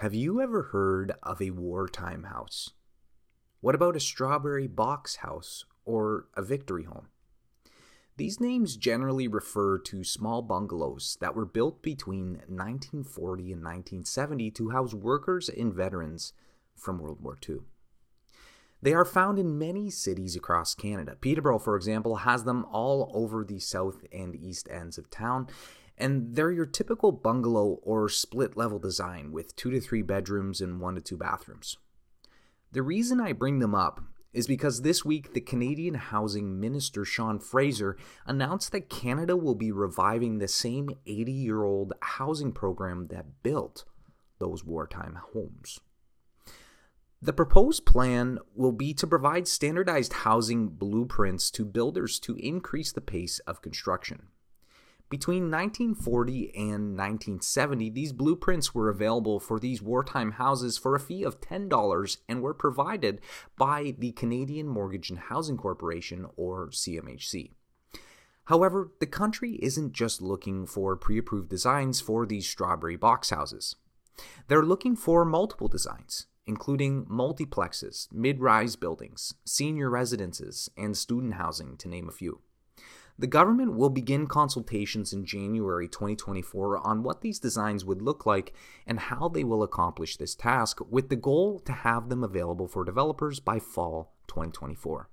Have you ever heard of a wartime house? What about a strawberry box house or a victory home? These names generally refer to small bungalows that were built between 1940 and 1970 to house workers and veterans from World War II. They are found in many cities across Canada. Peterborough, for example, has them all over the south and east ends of town, and they're your typical bungalow or split level design with two to three bedrooms and one to two bathrooms. The reason I bring them up is because this week the Canadian Housing Minister Sean Fraser announced that Canada will be reviving the same 80 year old housing program that built those wartime homes. The proposed plan will be to provide standardized housing blueprints to builders to increase the pace of construction. Between 1940 and 1970, these blueprints were available for these wartime houses for a fee of $10 and were provided by the Canadian Mortgage and Housing Corporation, or CMHC. However, the country isn't just looking for pre approved designs for these strawberry box houses. They're looking for multiple designs, including multiplexes, mid rise buildings, senior residences, and student housing, to name a few. The government will begin consultations in January 2024 on what these designs would look like and how they will accomplish this task, with the goal to have them available for developers by fall 2024.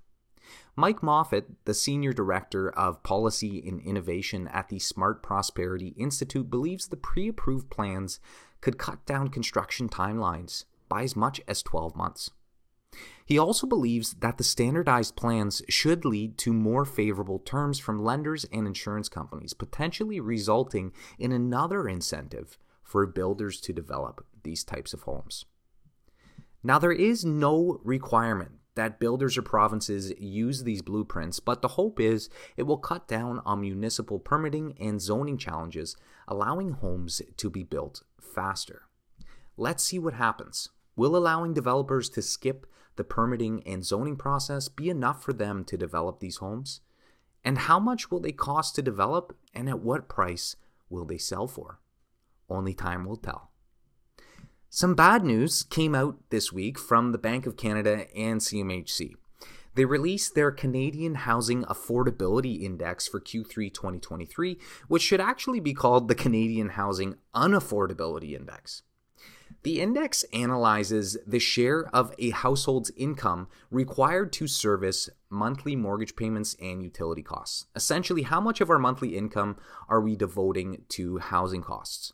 Mike Moffatt, the Senior Director of Policy and Innovation at the Smart Prosperity Institute, believes the pre approved plans could cut down construction timelines by as much as 12 months. He also believes that the standardized plans should lead to more favorable terms from lenders and insurance companies, potentially resulting in another incentive for builders to develop these types of homes. Now, there is no requirement that builders or provinces use these blueprints, but the hope is it will cut down on municipal permitting and zoning challenges, allowing homes to be built faster. Let's see what happens. Will allowing developers to skip the permitting and zoning process be enough for them to develop these homes? And how much will they cost to develop and at what price will they sell for? Only time will tell. Some bad news came out this week from the Bank of Canada and CMHC. They released their Canadian Housing Affordability Index for Q3 2023, which should actually be called the Canadian Housing Unaffordability Index. The index analyzes the share of a household's income required to service monthly mortgage payments and utility costs. Essentially, how much of our monthly income are we devoting to housing costs?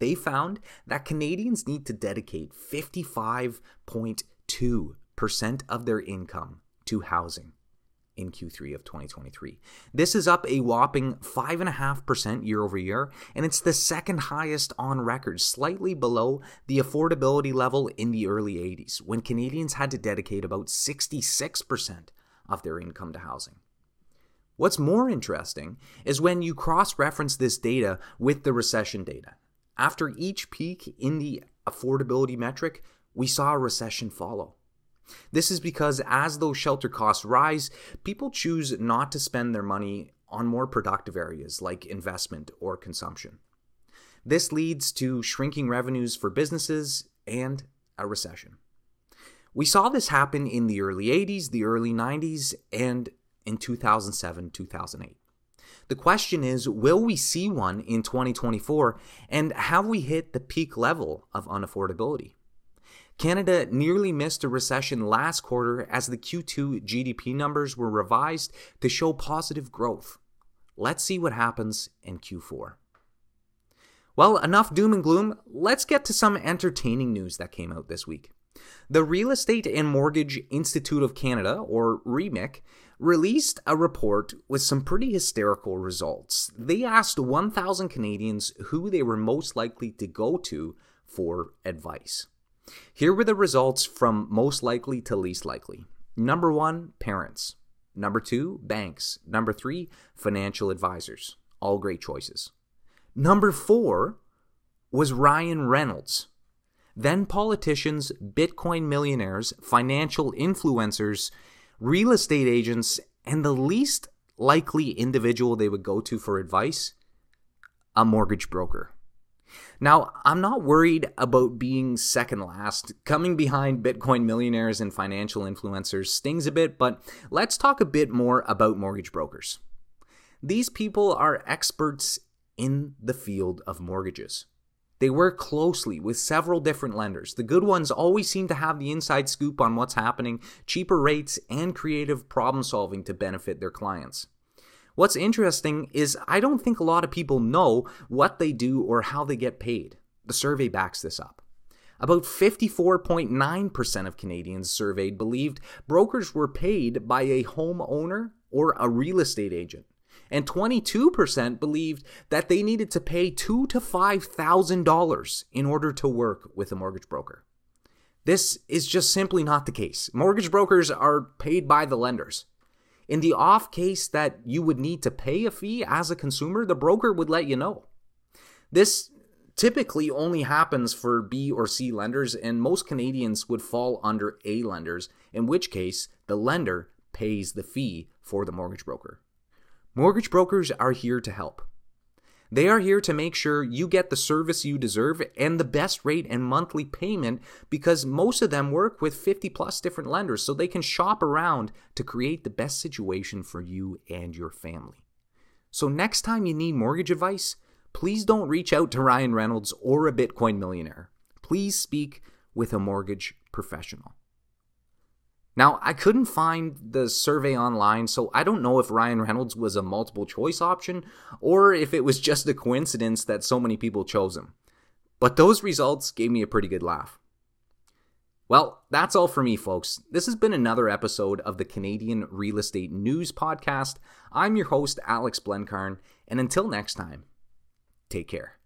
They found that Canadians need to dedicate 55.2% of their income to housing in Q3 of 2023. This is up a whopping 5.5% year over year, and it's the second highest on record, slightly below the affordability level in the early 80s, when Canadians had to dedicate about 66% of their income to housing. What's more interesting is when you cross reference this data with the recession data. After each peak in the affordability metric, we saw a recession follow. This is because as those shelter costs rise, people choose not to spend their money on more productive areas like investment or consumption. This leads to shrinking revenues for businesses and a recession. We saw this happen in the early 80s, the early 90s, and in 2007 2008. The question is will we see one in 2024, and have we hit the peak level of unaffordability? Canada nearly missed a recession last quarter as the Q2 GDP numbers were revised to show positive growth. Let's see what happens in Q4. Well, enough doom and gloom. Let's get to some entertaining news that came out this week. The Real Estate and Mortgage Institute of Canada, or REMIC, released a report with some pretty hysterical results. They asked 1,000 Canadians who they were most likely to go to for advice. Here were the results from most likely to least likely. Number one, parents. Number two, banks. Number three, financial advisors. All great choices. Number four was Ryan Reynolds. Then politicians, Bitcoin millionaires, financial influencers, real estate agents, and the least likely individual they would go to for advice a mortgage broker. Now, I'm not worried about being second last. Coming behind Bitcoin millionaires and financial influencers stings a bit, but let's talk a bit more about mortgage brokers. These people are experts in the field of mortgages. They work closely with several different lenders. The good ones always seem to have the inside scoop on what's happening, cheaper rates, and creative problem solving to benefit their clients. What's interesting is I don't think a lot of people know what they do or how they get paid. The survey backs this up. About 54.9% of Canadians surveyed believed brokers were paid by a homeowner or a real estate agent. And 22% believed that they needed to pay two to $5,000 in order to work with a mortgage broker. This is just simply not the case. Mortgage brokers are paid by the lenders. In the off case that you would need to pay a fee as a consumer, the broker would let you know. This typically only happens for B or C lenders, and most Canadians would fall under A lenders, in which case the lender pays the fee for the mortgage broker. Mortgage brokers are here to help. They are here to make sure you get the service you deserve and the best rate and monthly payment because most of them work with 50 plus different lenders so they can shop around to create the best situation for you and your family. So, next time you need mortgage advice, please don't reach out to Ryan Reynolds or a Bitcoin millionaire. Please speak with a mortgage professional. Now, I couldn't find the survey online, so I don't know if Ryan Reynolds was a multiple choice option or if it was just a coincidence that so many people chose him. But those results gave me a pretty good laugh. Well, that's all for me, folks. This has been another episode of the Canadian Real Estate News Podcast. I'm your host, Alex Blenkarn, and until next time, take care.